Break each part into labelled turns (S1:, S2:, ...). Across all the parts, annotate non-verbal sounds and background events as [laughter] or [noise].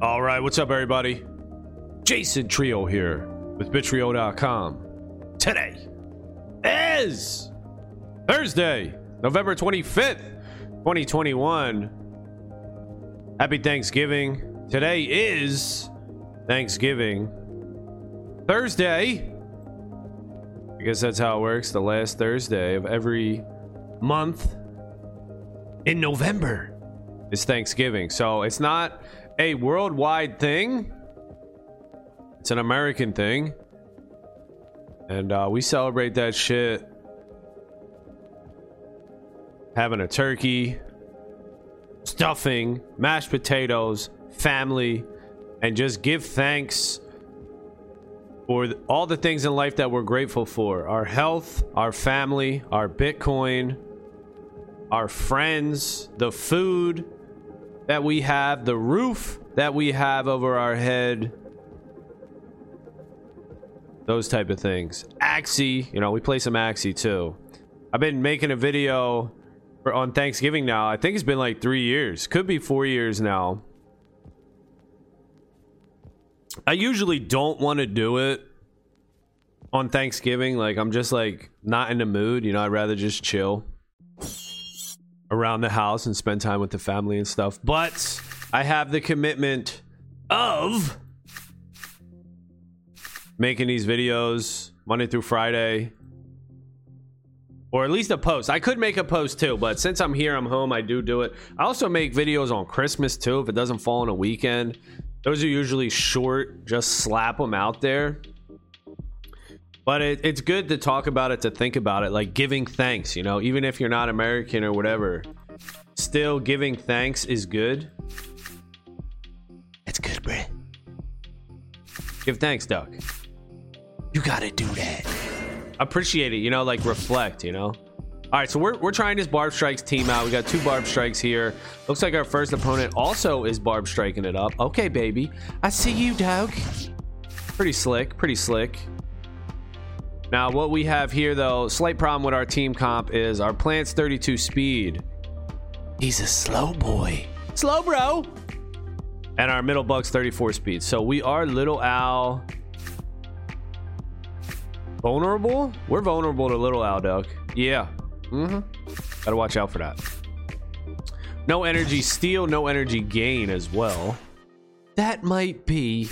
S1: All right, what's up, everybody? Jason Trio here with Bitrio.com. Today is Thursday, November 25th, 2021. Happy Thanksgiving. Today is Thanksgiving. Thursday. I guess that's how it works. The last Thursday of every month in November is Thanksgiving. So it's not a worldwide thing, it's an American thing. And uh, we celebrate that shit. Having a turkey, stuffing, mashed potatoes, family, and just give thanks for all the things in life that we're grateful for. Our health, our family, our Bitcoin, our friends, the food that we have, the roof that we have over our head. Those type of things. Axie, you know, we play some Axie too. I've been making a video for, on Thanksgiving now. I think it's been like three years. Could be four years now. I usually don't want to do it on Thanksgiving. Like, I'm just like not in the mood. You know, I'd rather just chill around the house and spend time with the family and stuff. But I have the commitment of making these videos Monday through Friday. Or at least a post. I could make a post too, but since I'm here, I'm home, I do do it. I also make videos on Christmas too if it doesn't fall on a weekend. Those are usually short, just slap them out there. But it, it's good to talk about it, to think about it, like giving thanks, you know, even if you're not American or whatever. Still, giving thanks is good. It's good, bruh. Give thanks, Duck. You gotta do that. Appreciate it, you know, like reflect, you know. All right, so we're, we're trying this Barb Strikes team out. We got two Barb Strikes here. Looks like our first opponent also is Barb striking it up. Okay, baby. I see you, dog. Pretty slick, pretty slick. Now, what we have here, though, slight problem with our team comp is our plant's 32 speed. He's a slow boy. Slow, bro. And our middle bug's 34 speed. So we are Little Al. Vulnerable? We're vulnerable to Little Al, Duck. Yeah. Mm-hmm. Gotta watch out for that. No energy steal, no energy gain as well. That might be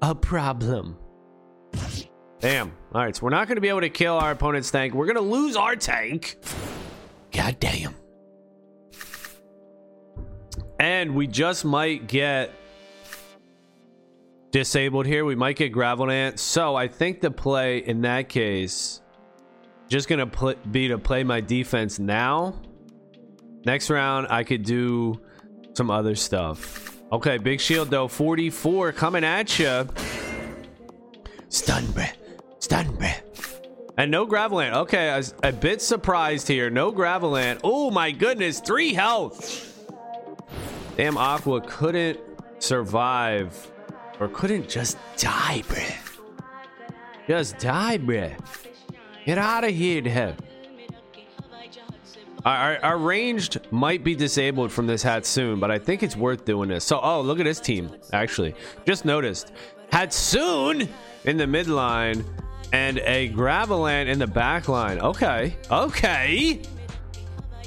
S1: a problem. Damn. All right, so we're not going to be able to kill our opponent's tank. We're going to lose our tank. God damn. And we just might get disabled here. We might get Gravel Ant. So I think the play in that case, just going to pl- be to play my defense now. Next round, I could do some other stuff. Okay, big shield though. 44 coming at you. Stun, bruh. Bruh. And no Gravel Ant. Okay, I was a bit surprised here. No Gravel Ant. Oh my goodness, three health. Damn, Aqua couldn't survive. Or couldn't just die, bruh. Just die, bruh. Get out of here, dude. Our, our, ranged might be disabled from this Hatsune, but I think it's worth doing this. So, oh, look at this team, actually. Just noticed. Hatsune in the midline and a Gravel Ant in the back line. Okay. Okay.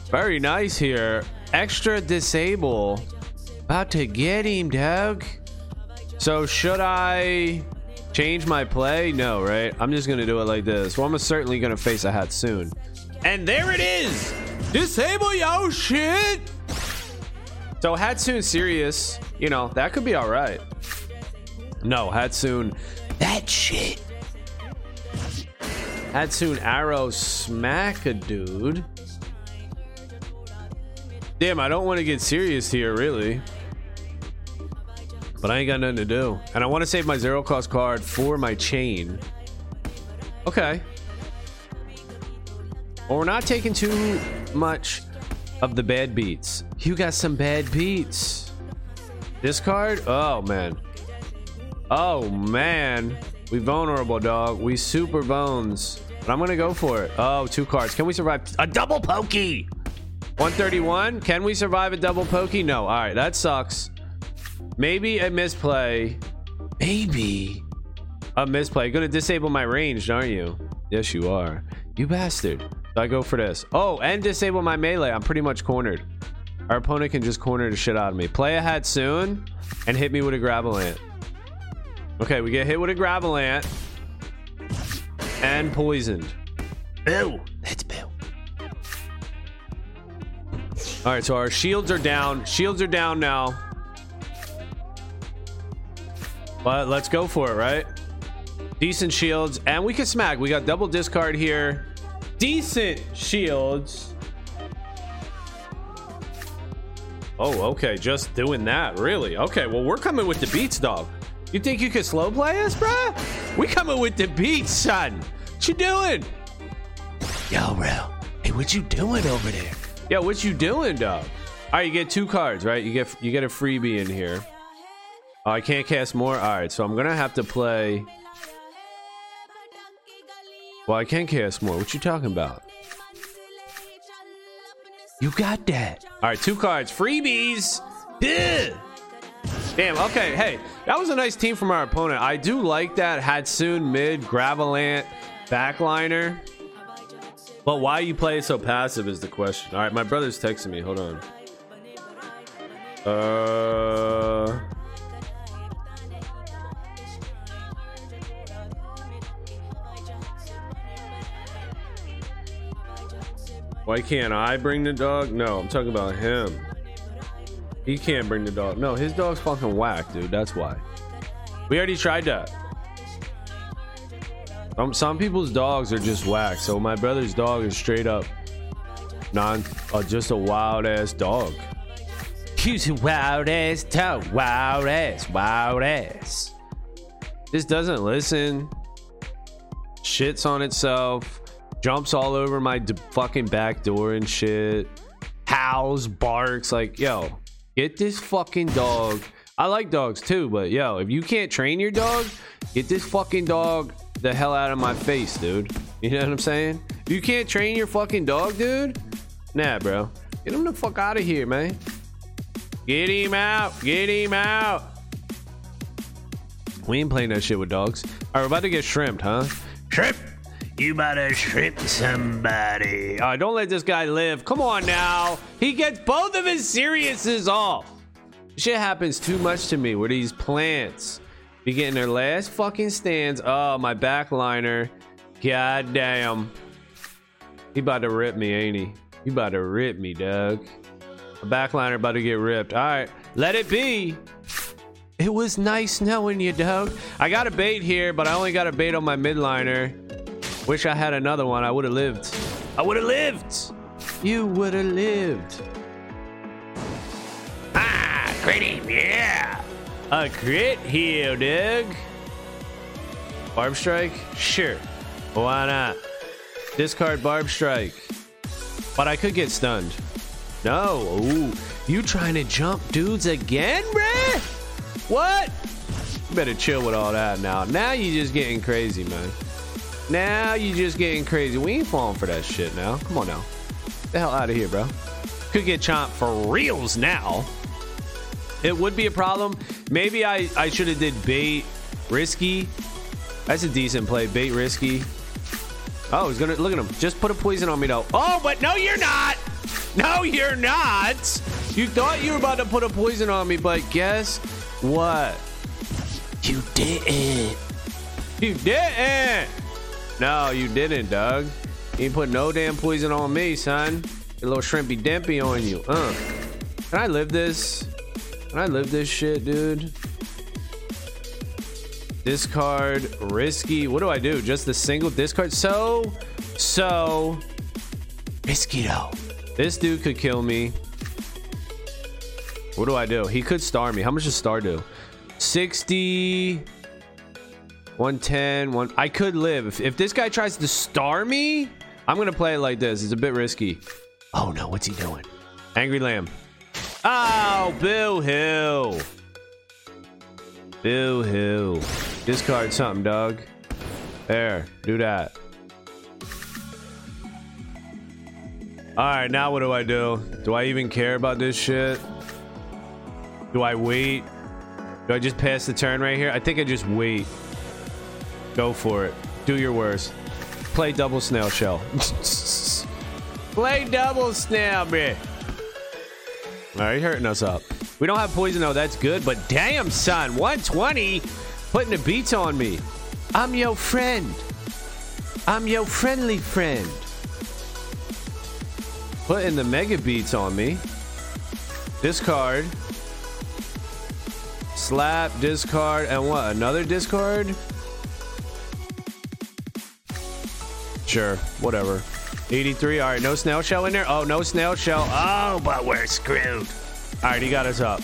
S1: Very nice here. Extra disable. About to get him, dog. So should I change my play? No, right? I'm just gonna do it like this. Well, I'm certainly gonna face a Hatsune. And there it is! Disable yo shit! So Hatsune serious, you know, that could be alright. No, Hatsune, that shit. Hatsune arrow smack a dude. Damn, I don't want to get serious here, really. But I ain't got nothing to do. And I want to save my zero cost card for my chain. Okay. Well, we're not taking too much of the bad beats. You got some bad beats. This card? Oh, man. Oh, man. We vulnerable, dog. We super bones. But I'm to go for it. Oh, two cards. Can we survive? A double pokey! 131. Can we survive a double pokey? No. All right, that sucks. Maybe a misplay. Maybe a misplay. You're Gonna disable my range, aren't you? Yes, you are. You bastard. So I go for this. Oh, and disable my melee. I'm pretty much cornered. Our opponent can just corner the shit out of me. Play ahead soon and hit me with a Gravel Ant. Okay, we get hit with a Gravel Ant and poisoned. Boo. Let's boo. All right, so our shields are down. Shields are down now. But let's go for it, right? Decent shields. And we can smack. We got double discard here. Decent shields. Oh, okay. Just doing that. Really? Okay. Well, we're coming with the beats, dog. You think you could slow play us, bruh? We coming with the beats, son. What you doing? Yo, bro. Hey, what you doing over there? Yo, what you doing, dog? All right, you get two cards, right? You get you get a freebie in here. Oh, I can't cast more. All right, so I'm gonna have to play. Well, I can cast more. What you talking about? You got that. All right, two cards, freebies. Ugh. Damn. Okay. Hey, that was a nice team from our opponent. I do like that Hatsune mid Gravel Ant backliner. But why you play so passive is the question. All right, my brother's texting me. Hold on. Uh. Why can't I bring the dog? No, I'm talking about him. He can't bring the dog. No, his dog's fucking whack, dude. That's why. We already tried that. Um, some people's dogs are just whack. So my brother's dog is straight up non, uh, just a wild ass dog. He's a wild ass dog. Wild ass. Wild ass. This doesn't listen. Shits on itself. Jumps all over my d- fucking back door and shit. Howls, barks. Like, yo, get this fucking dog. I like dogs too, but yo, if you can't train your dog, get this fucking dog the hell out of my face, dude. You know what I'm saying? If you can't train your fucking dog, dude, nah, bro. Get him the fuck out of here, man. Get him out. Get him out. We ain't playing that shit with dogs. All right, we're about to get shrimped, huh? Shrimp. You better shrimp somebody. All right, don't let this guy live. Come on now. He gets both of his Siriuses off. Shit happens too much to me with these plants. Be getting their last fucking stands. Oh, my backliner. God damn. He about to rip me, ain't he? He about to rip me, Doug. My backliner about to get ripped. All right, let it be. It was nice knowing you, Doug. I got a bait here, but I only got a bait on my midliner. Wish I had another one. I would have lived. I would have lived. You would have lived. Ah, crit yeah. A crit heal, dig. Barb strike? Sure. Why not? Discard barb strike. But I could get stunned. No. Ooh. You trying to jump dudes again, bruh? What? You better chill with all that now. Now you just getting crazy, man. Now you just getting crazy. We ain't falling for that shit now. Come on now. Get the hell out of here, bro. Could get chomped for reals now. It would be a problem. Maybe I, I should have did bait risky. That's a decent play. Bait risky. Oh, he's gonna look at him. Just put a poison on me though. Oh, but no, you're not. No, you're not. You thought you were about to put a poison on me, but guess what? You didn't. You didn't. No, you didn't, Doug. You put no damn poison on me, son. A little shrimpy dimpy on you. Uh. Can I live this? Can I live this shit, dude? Discard, risky. What do I do? Just the single discard? So, so risky though. This dude could kill me. What do I do? He could star me. How much does star do? 60, 110, one. I could live. If, if this guy tries to star me, I'm going to play it like this. It's a bit risky. Oh no, what's he doing? Angry Lamb. Oh, Bill Hill. Bill Hill. Discard something, dog. There, do that. All right, now what do I do? Do I even care about this shit? Do I wait? Do I just pass the turn right here? I think I just wait. Go for it. Do your worst. Play double snail shell. [laughs] Play double snail, bruh. All right, you hurting us up. We don't have poison though. That's good. But damn, son, 120, putting the beats on me. I'm your friend. I'm your friendly friend. Putting the mega beats on me. Discard. Slap, discard, and what? Another discard? Sure, whatever. 83. All right, no snail shell in there. Oh, no snail shell. Oh, but we're screwed. All right, he got us up.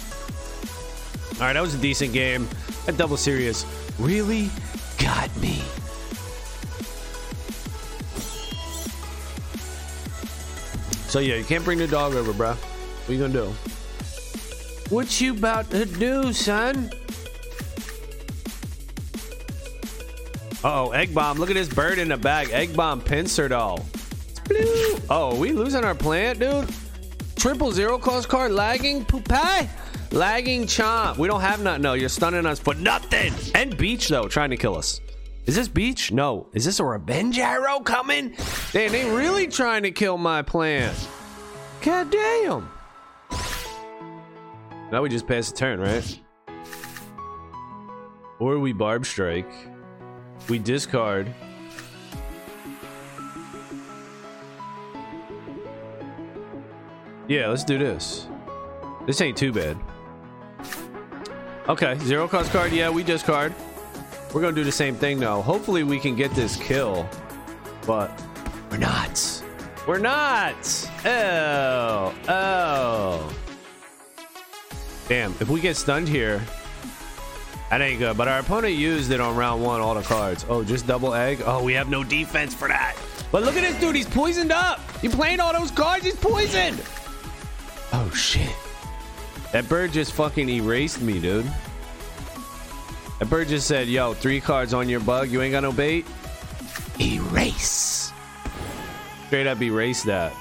S1: All right, that was a decent game. That double serious really got me. So yeah, you can't bring the dog over, bro. What you gonna do? What you about to do, son? Oh, egg bomb. Look at this bird in the bag. Egg bomb pincer doll. Oh, we losing our plant, dude? Triple zero cost card lagging poopie? Lagging chomp. We don't have nothing. No, you're stunning us for nothing. And beach though, trying to kill us. Is this beach? No. Is this a revenge arrow coming? Damn, they really trying to kill my plant. God damn. Now we just pass the turn, right? Or we barb strike. We discard. Yeah, let's do this. This ain't too bad. Okay, zero cost card. Yeah, we discard. We're gonna do the same thing though. Hopefully we can get this kill, but we're not. We're not. Oh, oh. Damn, if we get stunned here, that ain't good. But our opponent used it on round one, all the cards. Oh, just double egg. Oh, we have no defense for that. But look at this dude. He's poisoned up. You playing all those cards? He's poisoned. Oh, shit. That bird just fucking erased me, dude. That bird just said, yo, three cards on your bug. You ain't got no bait? Erase. Straight up erase that.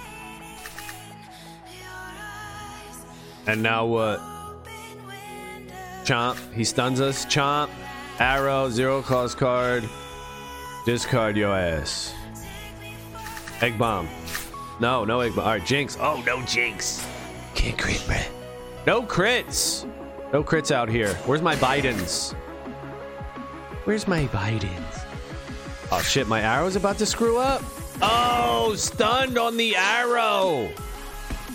S1: And now what? Chomp. He stuns us. Chomp. Arrow. Zero cost card. Discard your ass. Egg bomb. No, no egg bomb. All right, Jinx. Oh, no Jinx. Can't crit, bruh. No crits. No crits out here. Where's my Bidens? Where's my Bidens? Oh shit, my arrow's about to screw up. Oh, stunned on the arrow.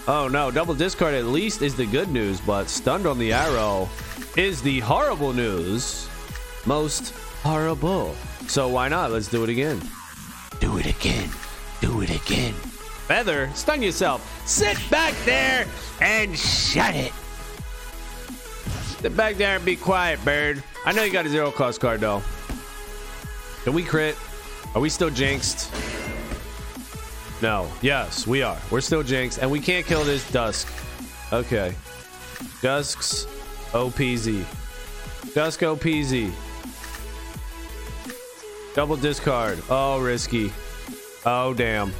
S1: Oh no, double discard at least is the good news, but stunned on the arrow is the horrible news. Most horrible. So why not? Let's do it again. Do it again. Do it again. Feather, stun yourself. Sit back there and shut it. Sit back there and be quiet, bird. I know you got a zero cost card though. Can we crit? Are we still jinxed? No. Yes, we are. We're still jinxed, and we can't kill this Dusk. Okay. Dusk's OPZ. Dusk OPZ. Double discard. Oh, risky. Oh, damn.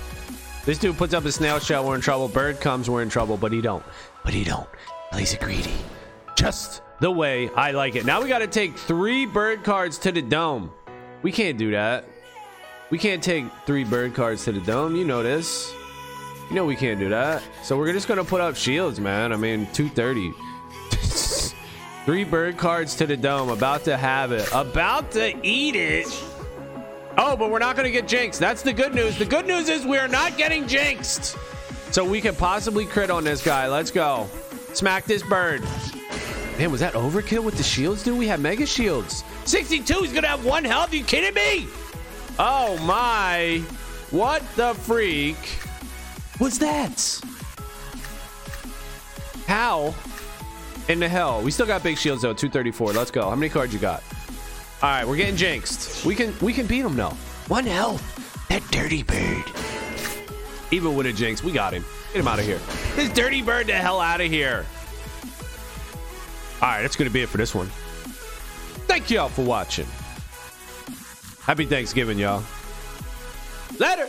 S1: This dude puts up a snail shell, we're in trouble. Bird comes, we're in trouble, but he don't. But he don't. It greedy. Just the way I like it. Now we got to take three bird cards to the dome. We can't do that. We can't take three bird cards to the dome. You know this. You know we can't do that. So we're just to put up shields, man. I mean, 230. Three bird cards to the dome. About to have it. About to eat it. Oh, but we're not going to get jinxed. That's the good news. The good news is we are not getting jinxed. So we can possibly crit on this guy. Let's go. Smack this bird. Man, was that overkill with the shields, dude? We have mega shields. 62, he's going to have one health. You kidding me? Oh, my. What the freak was that? How in the hell? We still got big shields, though. 234. Let's go. How many cards you got? All right, we're getting jinxed. We can we can beat him though. One health. That dirty bird. Even with a jinx, we got him. Get him out of here. This dirty bird the hell out of here. All right, that's to be it for this one. Thank y'all for watching. Happy Thanksgiving, y'all. Later.